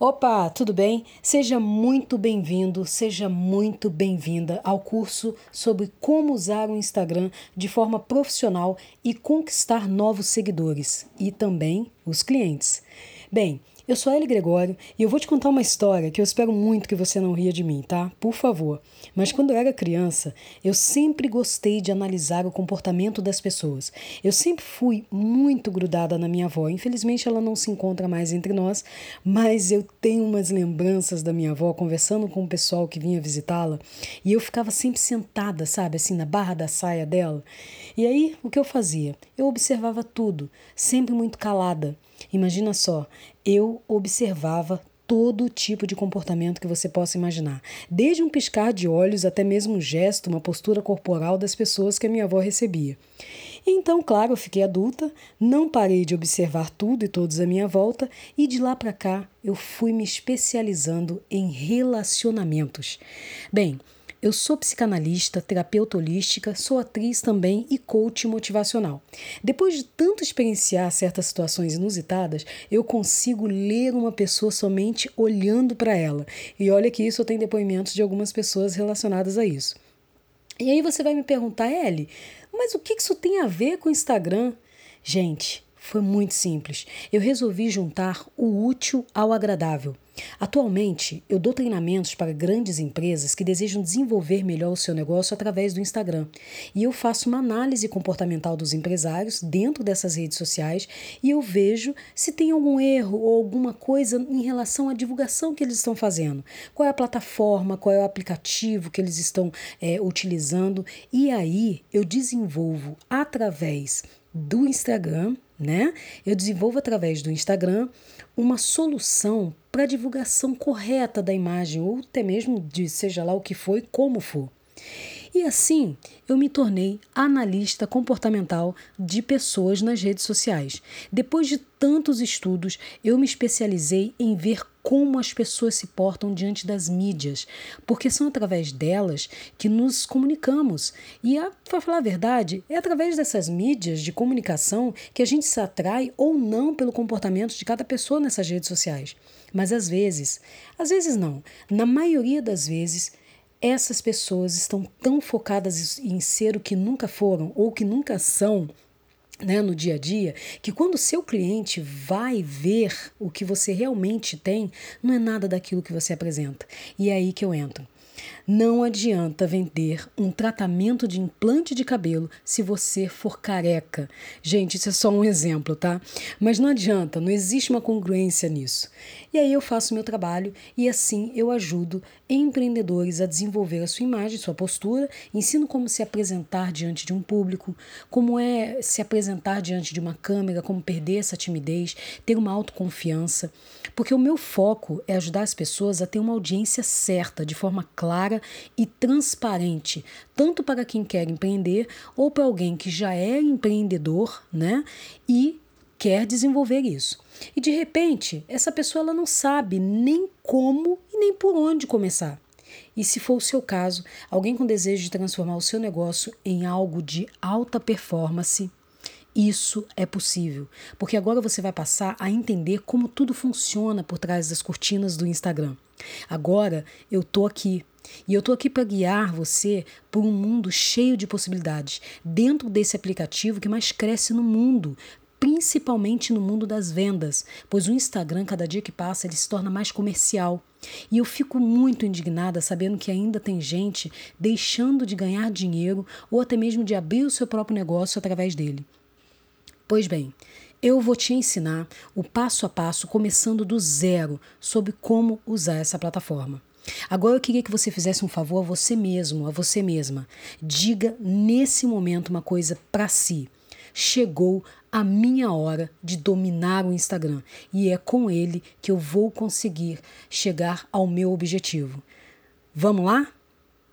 Opa, tudo bem? Seja muito bem-vindo, seja muito bem-vinda ao curso sobre como usar o Instagram de forma profissional e conquistar novos seguidores e também os clientes. Bem, eu sou Eli Gregório e eu vou te contar uma história que eu espero muito que você não ria de mim, tá? Por favor. Mas quando eu era criança, eu sempre gostei de analisar o comportamento das pessoas. Eu sempre fui muito grudada na minha avó. Infelizmente ela não se encontra mais entre nós, mas eu tenho umas lembranças da minha avó conversando com o pessoal que vinha visitá-la e eu ficava sempre sentada, sabe, assim na barra da saia dela. E aí, o que eu fazia? Eu observava tudo, sempre muito calada. Imagina só, eu observava todo tipo de comportamento que você possa imaginar, desde um piscar de olhos até mesmo um gesto, uma postura corporal das pessoas que a minha avó recebia. Então, claro, eu fiquei adulta, não parei de observar tudo e todos à minha volta, e de lá para cá eu fui me especializando em relacionamentos. Bem, eu sou psicanalista, terapeuta holística, sou atriz também e coach motivacional. Depois de tanto experienciar certas situações inusitadas, eu consigo ler uma pessoa somente olhando para ela. E olha que isso eu tenho depoimentos de algumas pessoas relacionadas a isso. E aí você vai me perguntar, Ellie, mas o que isso tem a ver com o Instagram? Gente, foi muito simples. Eu resolvi juntar o útil ao agradável. Atualmente, eu dou treinamentos para grandes empresas que desejam desenvolver melhor o seu negócio através do Instagram. E eu faço uma análise comportamental dos empresários dentro dessas redes sociais e eu vejo se tem algum erro ou alguma coisa em relação à divulgação que eles estão fazendo. Qual é a plataforma, qual é o aplicativo que eles estão é, utilizando. E aí eu desenvolvo através do Instagram, né? Eu desenvolvo através do Instagram uma solução para a divulgação correta da imagem ou até mesmo de seja lá o que foi, como for. E assim eu me tornei analista comportamental de pessoas nas redes sociais. Depois de tantos estudos, eu me especializei em ver como as pessoas se portam diante das mídias, porque são através delas que nos comunicamos. E, para falar a verdade, é através dessas mídias de comunicação que a gente se atrai ou não pelo comportamento de cada pessoa nessas redes sociais. Mas às vezes, às vezes não, na maioria das vezes, essas pessoas estão tão focadas em ser o que nunca foram ou que nunca são né, no dia a dia, que quando o seu cliente vai ver o que você realmente tem, não é nada daquilo que você apresenta. E é aí que eu entro. Não adianta vender um tratamento de implante de cabelo se você for careca. Gente, isso é só um exemplo, tá? Mas não adianta, não existe uma congruência nisso. E aí eu faço meu trabalho e assim eu ajudo empreendedores a desenvolver a sua imagem, sua postura, ensino como se apresentar diante de um público, como é se apresentar diante de uma câmera, como perder essa timidez, ter uma autoconfiança, porque o meu foco é ajudar as pessoas a ter uma audiência certa, de forma clara e transparente, tanto para quem quer empreender ou para alguém que já é empreendedor, né? E quer desenvolver isso. E de repente, essa pessoa ela não sabe nem como e nem por onde começar. E se for o seu caso, alguém com desejo de transformar o seu negócio em algo de alta performance, isso é possível, porque agora você vai passar a entender como tudo funciona por trás das cortinas do Instagram. Agora eu tô aqui e eu tô aqui para guiar você por um mundo cheio de possibilidades, dentro desse aplicativo que mais cresce no mundo, principalmente no mundo das vendas, pois o Instagram, cada dia que passa, ele se torna mais comercial. E eu fico muito indignada sabendo que ainda tem gente deixando de ganhar dinheiro ou até mesmo de abrir o seu próprio negócio através dele. Pois bem, eu vou te ensinar o passo a passo, começando do zero, sobre como usar essa plataforma. Agora eu queria que você fizesse um favor a você mesmo, a você mesma. Diga nesse momento uma coisa para si chegou a minha hora de dominar o Instagram e é com ele que eu vou conseguir chegar ao meu objetivo. Vamos lá?